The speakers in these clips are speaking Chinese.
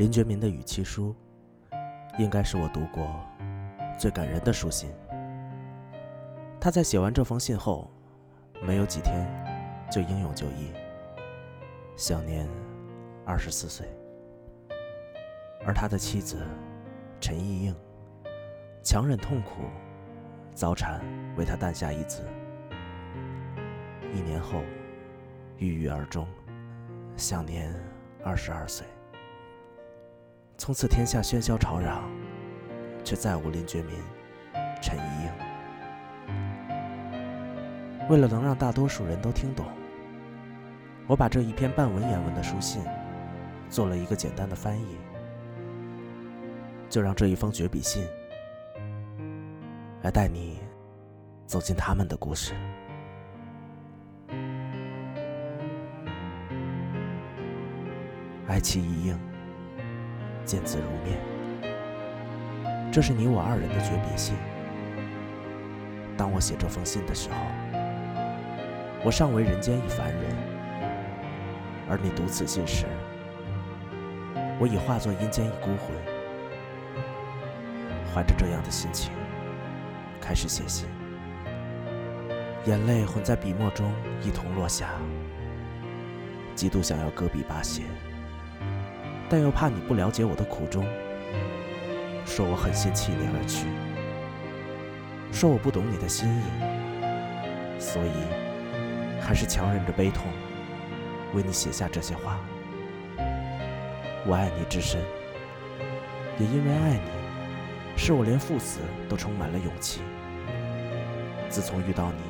林觉民的语气书，应该是我读过最感人的书信。他在写完这封信后，没有几天就英勇就义，享年二十四岁。而他的妻子陈意映，强忍痛苦，早产为他诞下一子。一年后，郁郁而终，享年二十二岁。从此天下喧嚣吵嚷，却再无林觉民、陈意映。为了能让大多数人都听懂，我把这一篇半文言文的书信做了一个简单的翻译。就让这一封绝笔信来带你走进他们的故事。爱妻一应，见字如面。这是你我二人的诀别信。当我写这封信的时候，我尚为人间一凡人；而你读此信时，我已化作阴间一孤魂。怀着这样的心情，开始写信，眼泪混在笔墨中一同落下。极度想要搁笔罢写，但又怕你不了解我的苦衷，说我狠心弃你而去，说我不懂你的心意，所以还是强忍着悲痛，为你写下这些话。我爱你至深，也因为爱你。是我连赴死都充满了勇气。自从遇到你，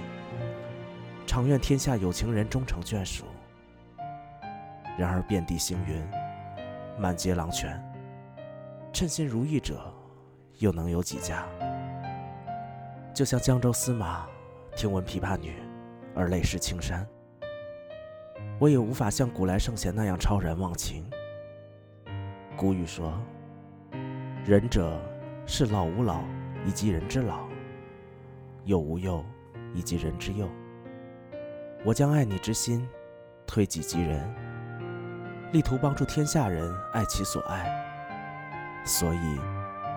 常愿天下有情人终成眷属。然而遍地星云，满街狼犬，称心如意者又能有几家？就像江州司马听闻琵琶女而泪湿青衫，我也无法像古来圣贤那样超然忘情。古语说：“仁者。”是老吾老以及人之老，幼吾幼以及人之幼。我将爱你之心推己及人，力图帮助天下人爱其所爱，所以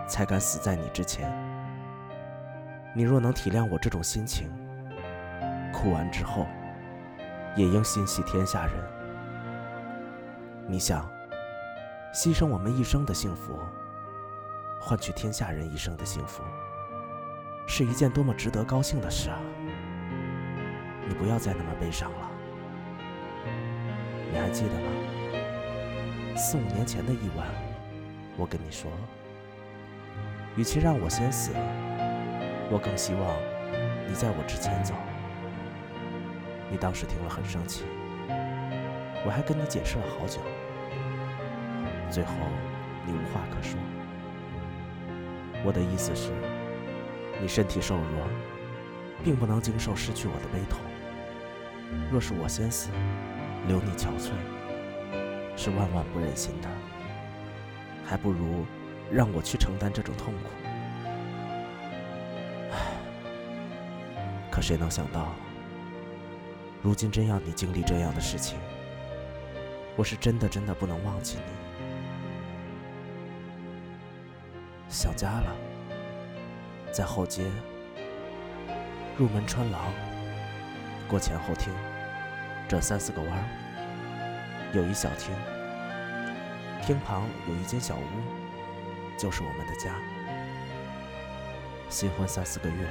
才敢死在你之前。你若能体谅我这种心情，哭完之后也应心系天下人。你想牺牲我们一生的幸福？换取天下人一生的幸福，是一件多么值得高兴的事啊！你不要再那么悲伤了。你还记得吗？四五年前的一晚，我跟你说，与其让我先死，我更希望你在我之前走。你当时听了很生气，我还跟你解释了好久，最后你无话可说。我的意思是，你身体瘦弱，并不能经受失去我的悲痛。若是我先死，留你憔悴，是万万不忍心的。还不如让我去承担这种痛苦。唉，可谁能想到，如今真要你经历这样的事情，我是真的真的不能忘记你。想家了，在后街入门穿廊，过前后厅，转三四个弯儿，有一小厅，厅旁有一间小屋，就是我们的家。新婚三四个月，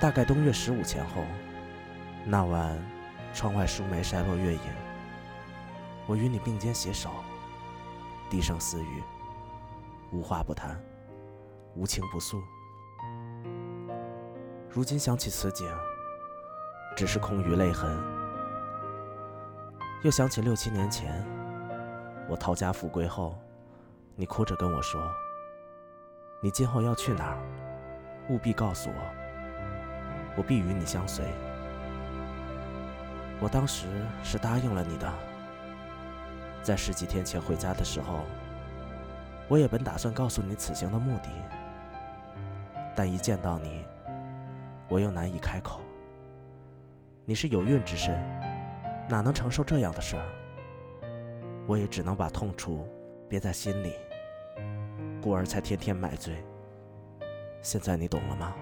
大概冬月十五前后，那晚窗外疏梅筛落月影，我与你并肩携手，低声私语。无话不谈，无情不诉。如今想起此景，只是空余泪痕。又想起六七年前，我逃家复归后，你哭着跟我说：“你今后要去哪儿，务必告诉我，我必与你相随。”我当时是答应了你的。在十几天前回家的时候。我也本打算告诉你此行的目的，但一见到你，我又难以开口。你是有孕之身，哪能承受这样的事儿？我也只能把痛处憋在心里，故而才天天买醉。现在你懂了吗？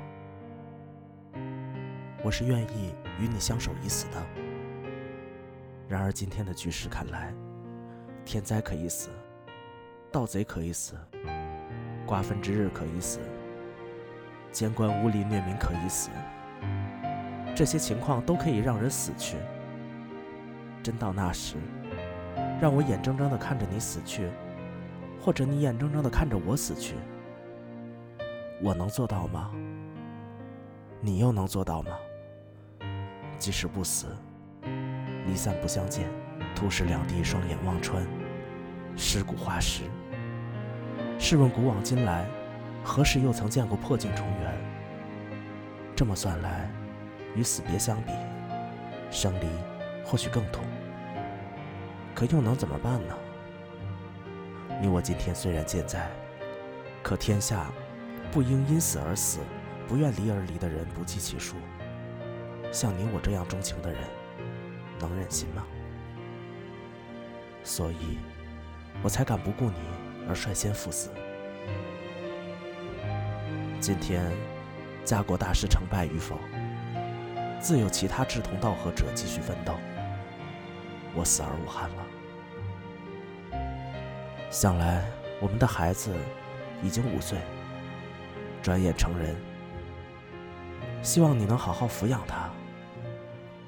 我是愿意与你相守以死的。然而今天的局势看来，天灾可以死，盗贼可以死，瓜分之日可以死，监官污吏虐民可以死。这些情况都可以让人死去。真到那时，让我眼睁睁地看着你死去，或者你眼睁睁地看着我死去，我能做到吗？你又能做到吗？即使不死，离散不相见，徒使两地双眼望穿，尸骨化石。试问古往今来，何时又曾见过破镜重圆？这么算来。与死别相比，生离或许更痛，可又能怎么办呢？你我今天虽然健在，可天下不应因死而死，不愿离而离的人不计其数。像你我这样钟情的人，能忍心吗？所以，我才敢不顾你而率先赴死。今天，家国大事成败与否？自有其他志同道合者继续奋斗，我死而无憾了。想来我们的孩子已经五岁，转眼成人。希望你能好好抚养他，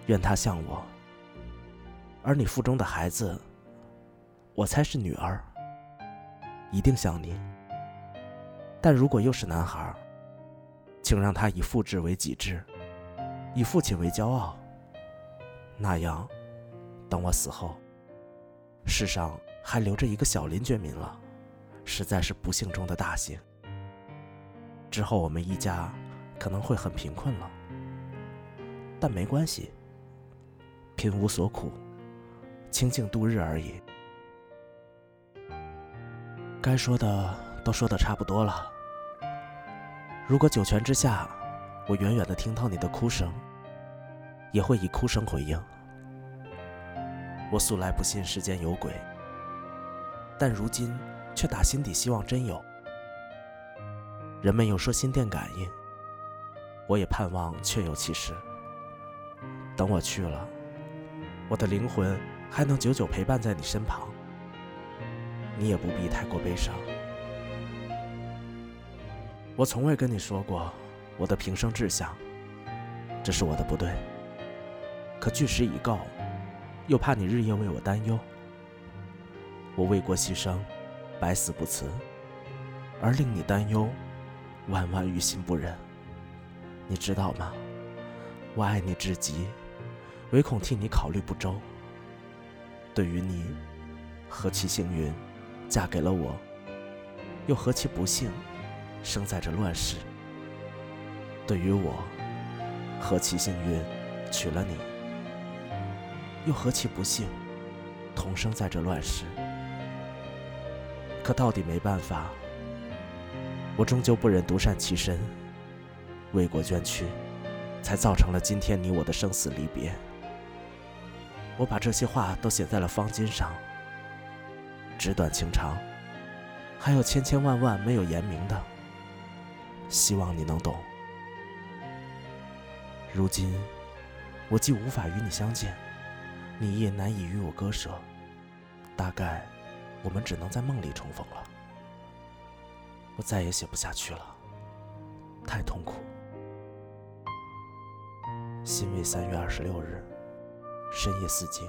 愿他像我。而你腹中的孩子，我猜是女儿，一定像你。但如果又是男孩，请让他以父志为己志。以父亲为骄傲，那样，等我死后，世上还留着一个小林觉民了，实在是不幸中的大幸。之后我们一家可能会很贫困了，但没关系，贫无所苦，清静度日而已。该说的都说的差不多了，如果九泉之下，我远远的听到你的哭声。也会以哭声回应。我素来不信世间有鬼，但如今却打心底希望真有。人们有说心电感应，我也盼望确有其事。等我去了，我的灵魂还能久久陪伴在你身旁，你也不必太过悲伤。我从未跟你说过我的平生志向，这是我的不对。可据实已告，又怕你日夜为我担忧。我为国牺牲，百死不辞，而令你担忧，万万于心不忍。你知道吗？我爱你至极，唯恐替你考虑不周。对于你，何其幸运，嫁给了我；又何其不幸，生在这乱世。对于我，何其幸运，娶了你。又何其不幸，同生在这乱世。可到底没办法，我终究不忍独善其身，为国捐躯，才造成了今天你我的生死离别。我把这些话都写在了方巾上，纸短情长，还有千千万万没有言明的，希望你能懂。如今，我既无法与你相见。你也难以与我割舍，大概我们只能在梦里重逢了。我再也写不下去了，太痛苦。辛未三月二十六日深夜四更，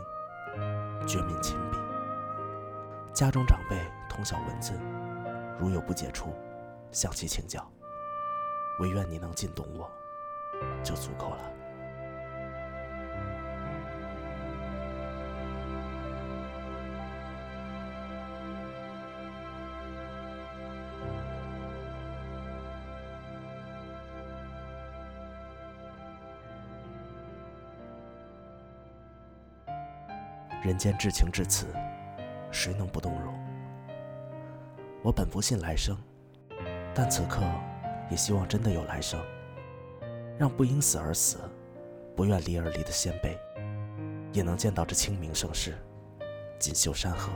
绝民亲笔。家中长辈通晓文字，如有不解处，向其请教。唯愿你能尽懂我，就足够了。人间至情至此，谁能不动容？我本不信来生，但此刻也希望真的有来生，让不因死而死，不愿离而离的先辈，也能见到这清明盛世，锦绣山河，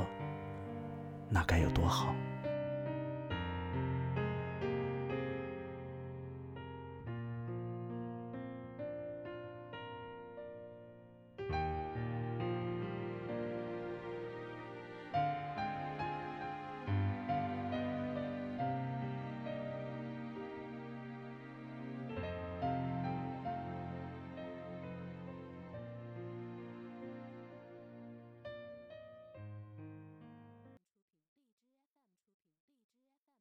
那该有多好？